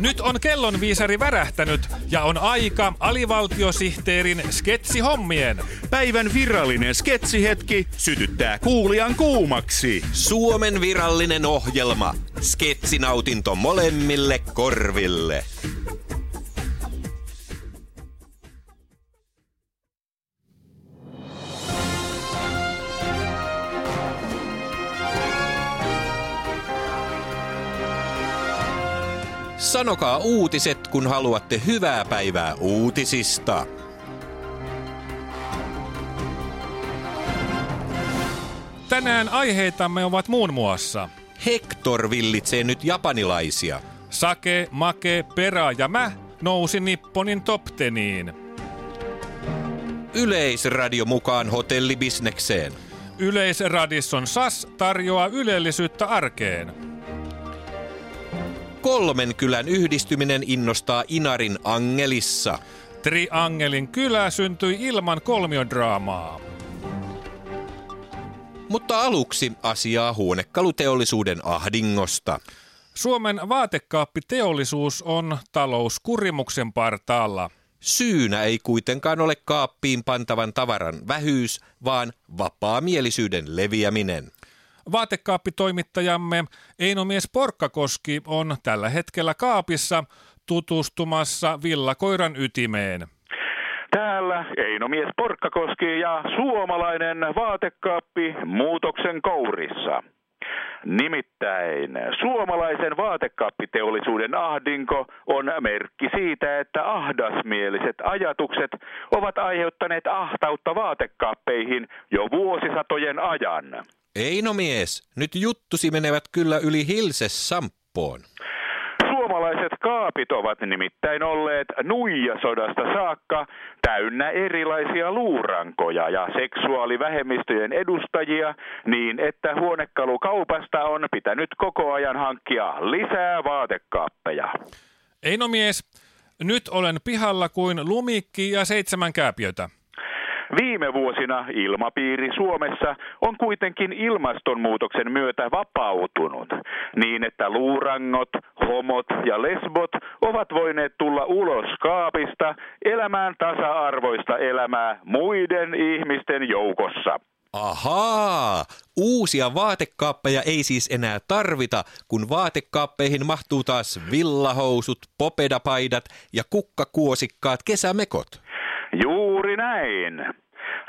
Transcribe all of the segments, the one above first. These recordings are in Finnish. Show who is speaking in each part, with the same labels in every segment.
Speaker 1: Nyt on kellonviisari värähtänyt ja on aika alivaltiosihteerin sketsihommien.
Speaker 2: Päivän virallinen sketsihetki sytyttää kuulijan kuumaksi.
Speaker 3: Suomen virallinen ohjelma. Sketsinautinto molemmille korville. Sanokaa uutiset, kun haluatte hyvää päivää uutisista.
Speaker 1: Tänään aiheitamme ovat muun muassa
Speaker 3: Hector villitsee nyt japanilaisia.
Speaker 1: Sake, Make, Pera ja mä nousi Nipponin top teniin.
Speaker 3: Yleisradio mukaan hotellibisnekseen.
Speaker 1: Yleisradisson SAS tarjoaa ylellisyyttä arkeen.
Speaker 3: Kolmen kylän yhdistyminen innostaa Inarin Angelissa.
Speaker 1: Triangelin kylä syntyi ilman kolmiodraamaa.
Speaker 3: Mutta aluksi asiaa huonekaluteollisuuden ahdingosta.
Speaker 1: Suomen vaatekaappiteollisuus on talouskurimuksen partaalla.
Speaker 3: Syynä ei kuitenkaan ole kaappiin pantavan tavaran vähyys, vaan vapaamielisyyden leviäminen.
Speaker 1: Vaatekaappitoimittajamme Einomies Porkkakoski on tällä hetkellä kaapissa tutustumassa villakoiran ytimeen.
Speaker 4: Täällä Einomies Porkkakoski ja suomalainen vaatekaappi muutoksen kourissa. Nimittäin suomalaisen vaatekaappiteollisuuden ahdinko on merkki siitä, että ahdasmieliset ajatukset ovat aiheuttaneet ahtautta vaatekaappeihin jo vuosisatojen ajan.
Speaker 3: Eino mies, nyt juttusi menevät kyllä yli Hilses Samppoon.
Speaker 4: Suomalaiset kaapit ovat nimittäin olleet nuijasodasta saakka täynnä erilaisia luurankoja ja seksuaalivähemmistöjen edustajia niin, että huonekalukaupasta on pitänyt koko ajan hankkia lisää vaatekaappeja.
Speaker 1: Einomies, nyt olen pihalla kuin lumikki ja seitsemän kääpiötä.
Speaker 4: Viime vuosina ilmapiiri Suomessa on kuitenkin ilmastonmuutoksen myötä vapautunut, niin että luurangot, homot ja lesbot ovat voineet tulla ulos kaapista elämään tasa-arvoista elämää muiden ihmisten joukossa.
Speaker 3: Ahaa, uusia vaatekaappeja ei siis enää tarvita, kun vaatekaappeihin mahtuu taas villahousut, popedapaidat ja kukkakuosikkaat kesämekot.
Speaker 4: Näin.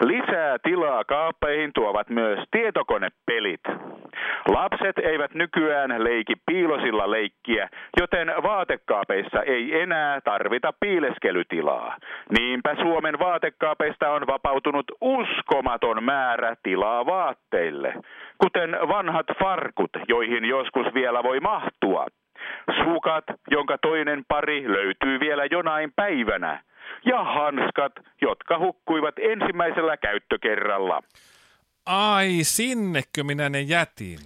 Speaker 4: Lisää tilaa kaappeihin tuovat myös tietokonepelit. Lapset eivät nykyään leiki piilosilla leikkiä, joten vaatekaapeissa ei enää tarvita piileskelytilaa. Niinpä Suomen vaatekaapeista on vapautunut uskomaton määrä tilaa vaatteille, kuten vanhat farkut, joihin joskus vielä voi mahtua. Sukat, jonka toinen pari löytyy vielä jonain päivänä ja hanskat, jotka hukkuivat ensimmäisellä käyttökerralla.
Speaker 1: Ai, sinnekö minä ne jätin?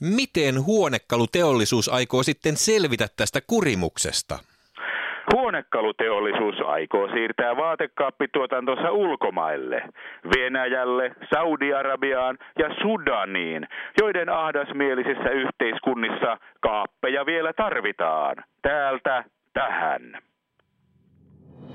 Speaker 3: Miten huonekaluteollisuus aikoo sitten selvitä tästä kurimuksesta?
Speaker 4: Huonekaluteollisuus aikoo siirtää vaatekaappituotantonsa ulkomaille, Venäjälle, Saudi-Arabiaan ja Sudaniin, joiden ahdasmielisissä yhteiskunnissa kaappeja vielä tarvitaan, täältä tähän.